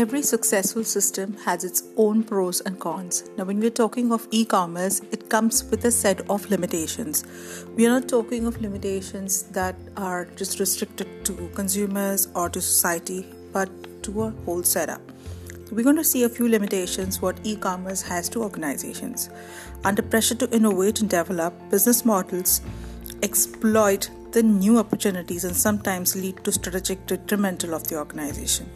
every successful system has its own pros and cons. Now, when we're talking of e commerce, it comes with a set of limitations. We are not talking of limitations that are just restricted to consumers or to society, but to a whole setup. We're going to see a few limitations what e commerce has to organizations. Under pressure to innovate and develop, business models exploit the new opportunities and sometimes lead to strategic detrimental of the organization.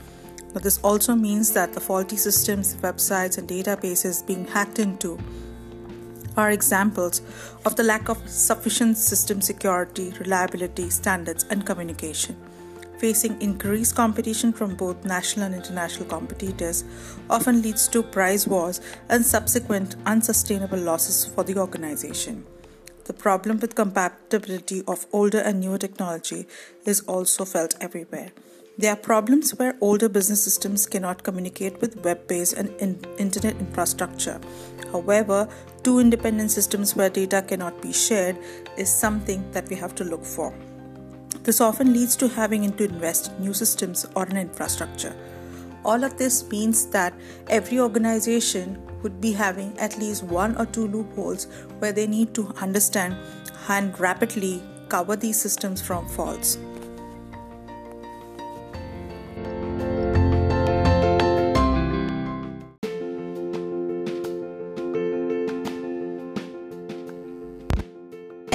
But this also means that the faulty systems, websites, and databases being hacked into are examples of the lack of sufficient system security, reliability, standards, and communication. Facing increased competition from both national and international competitors often leads to price wars and subsequent unsustainable losses for the organization. The problem with compatibility of older and newer technology is also felt everywhere. There are problems where older business systems cannot communicate with web based and in- internet infrastructure. However, two independent systems where data cannot be shared is something that we have to look for. This often leads to having to invest in new systems or an infrastructure. All of this means that every organization would be having at least one or two loopholes where they need to understand and rapidly cover these systems from faults.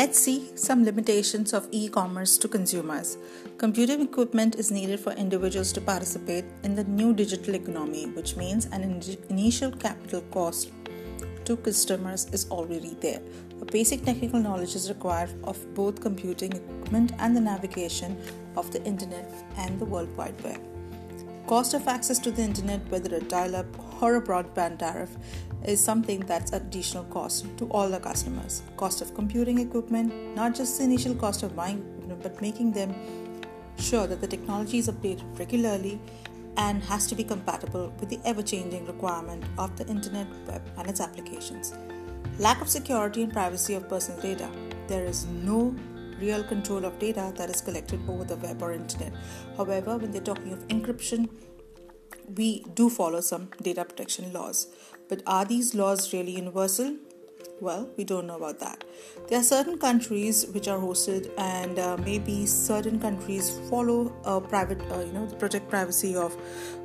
Let's see some limitations of e commerce to consumers. Computing equipment is needed for individuals to participate in the new digital economy, which means an in- initial capital cost to customers is already there. A basic technical knowledge is required of both computing equipment and the navigation of the internet and the World Wide Web. Cost of access to the internet, whether a dial up or a broadband tariff, is something that's additional cost to all the customers. Cost of computing equipment, not just the initial cost of buying but making them sure that the technology is updated regularly and has to be compatible with the ever changing requirement of the internet, web, and its applications. Lack of security and privacy of personal data. There is no real control of data that is collected over the web or internet. However, when they're talking of encryption, we do follow some data protection laws. But are these laws really universal? Well, we don't know about that. There are certain countries which are hosted, and uh, maybe certain countries follow uh, private, uh, you know, protect privacy of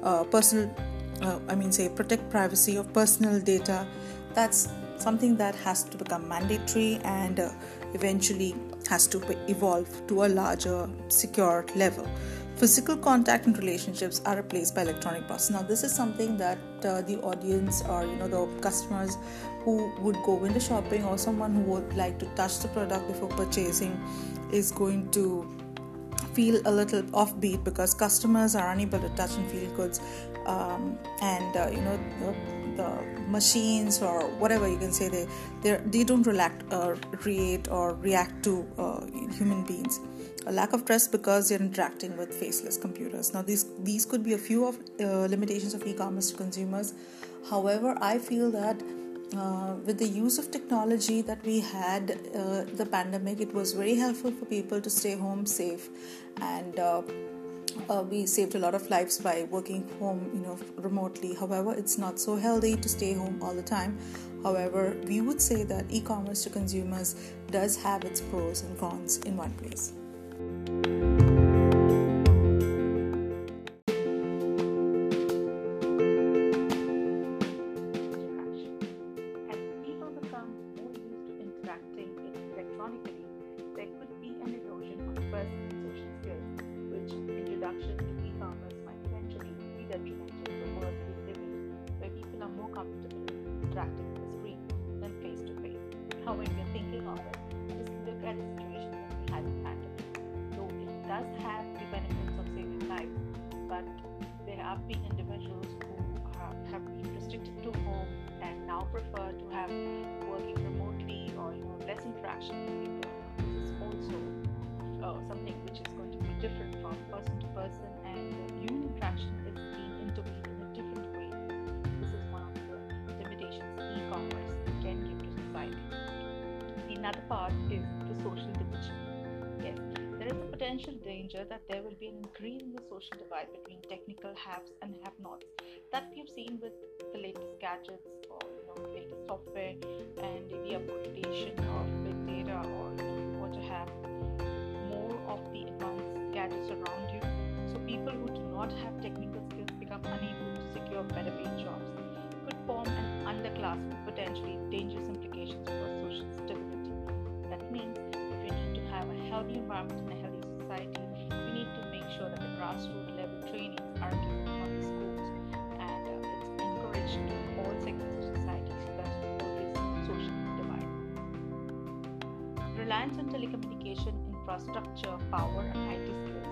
uh, personal. Uh, I mean, say protect privacy of personal data. That's something that has to become mandatory and uh, eventually has to evolve to a larger secure level physical contact and relationships are replaced by electronic bots now this is something that uh, the audience or you know the customers who would go into shopping or someone who would like to touch the product before purchasing is going to feel a little offbeat because customers are unable to touch and feel goods um, and uh, you know the, the, machines or whatever you can say they they don't react uh, react or react to uh, human beings. A lack of trust because you're interacting with faceless computers. Now these these could be a few of uh, limitations of e-commerce to consumers. However i feel that uh, with the use of technology that we had uh, the pandemic it was very helpful for people to stay home safe and uh, uh, we saved a lot of lives by working home you know remotely. However it's not so healthy to stay home all the time. However we would say that e-commerce to consumers does have its pros and cons in one place does have the benefits of saving lives, but there have been individuals who have been restricted to home and now prefer to have working remotely or you know less interaction with people. This is also uh, something which is going to be different from person to person and human interaction is being intervened in a different way. This is one of the limitations e-commerce can give to society. The another part is the social potential danger that there will be an increase in the social divide between technical haves and have-nots that we've seen with the latest gadgets or you know latest software and the upgradation of big data or you, want to have more of the advanced gadgets around you. So people who do not have technical skills become unable to secure better paid jobs could form an underclass with potentially dangerous implications for social stability. That means if we need to have a healthy environment society, we need to make sure that the grassroots level trainings are given from the schools and uh, it's encouraged to all segments of society so that there is social divide. Reliance on telecommunication infrastructure, power, and IT skills,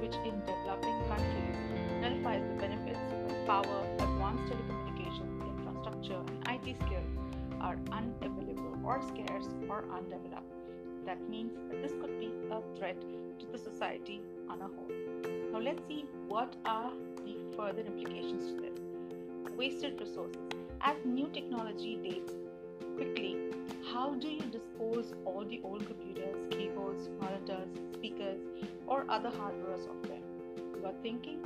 which in developing countries nullifies the benefits when power, advanced telecommunication infrastructure, and IT skills are unavailable or scarce or undeveloped. That means that this could be a threat to the society on a whole. Now, let's see what are the further implications to this. Wasted resources. As new technology dates quickly, how do you dispose all the old computers, keyboards, monitors, speakers, or other hardware or software? You are thinking,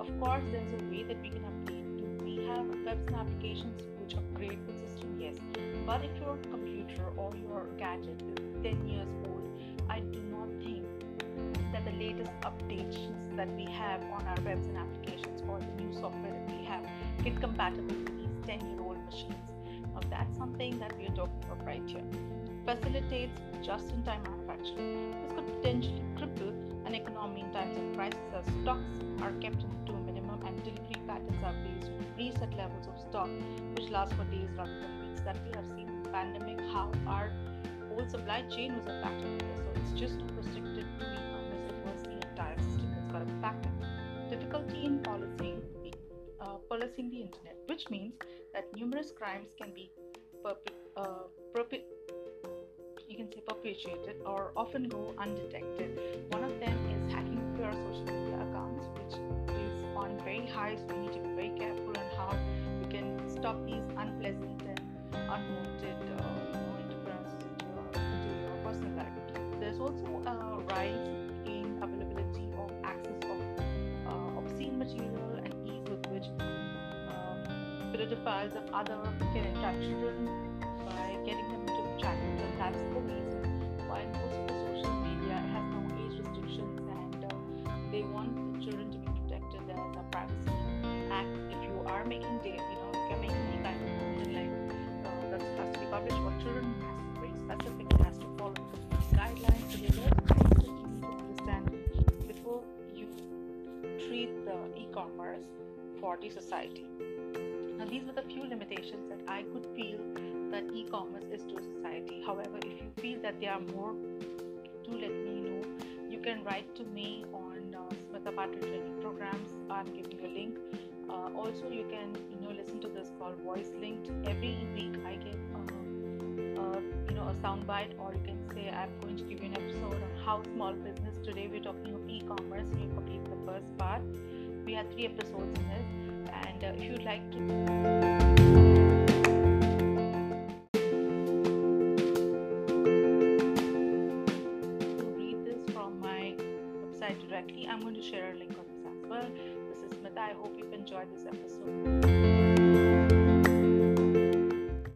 of course, there's a way that we can update. Do we have webs and applications which upgrade the system? Yes. But if your computer or your gadget is 10 years old, I do not think that the latest updates that we have on our webs and applications or the new software that we have get compatible with these 10 year old machines. Now, that's something that we are talking about right here. Facilitates just in time manufacturing. This could potentially cripple an economy in times of crisis as stocks are kept to a minimum and delivery patterns are based on preset levels of stock which last for days rather than. That we have seen in the pandemic how our whole supply chain was affected. So it's just not restricted to e-commerce, it was the entire system that's got affected. Difficulty in policing the, uh, policing the internet, which means that numerous crimes can be perpe- uh, perpe- you can say perpetuated or often go undetected. One of them is hacking your social media accounts, which is on very high, so we need to be very careful on how we can stop these unpleasant unwanted uh, interferences into your, personal life. There's also a rise in availability of access of uh, obscene material and ease with which um, pedophiles and other can entrap children by getting them into channels, and that's the reason why most of the social media has no age restrictions and uh, they want the children to be protected as a privacy act. If you are making data, to follow the guidelines. So there are lots of things that you need to understand before you treat the e-commerce for the society. Now, these were the few limitations that I could feel that e-commerce is to society. However, if you feel that there are more, do let me know. You can write to me on uh, Smita Patil training programs. I'm giving you a link. Uh, also, you can you know listen to this called Voice Linked. Every week, I give soundbite, or you can say I'm going to give you an episode on how small business. Today, we're talking of e-commerce. We complete the first part. We have three episodes in this, and uh, if you'd like to. Read this from my website directly. I'm going to share a link on this as well. This is Smita. I hope you've enjoyed this episode.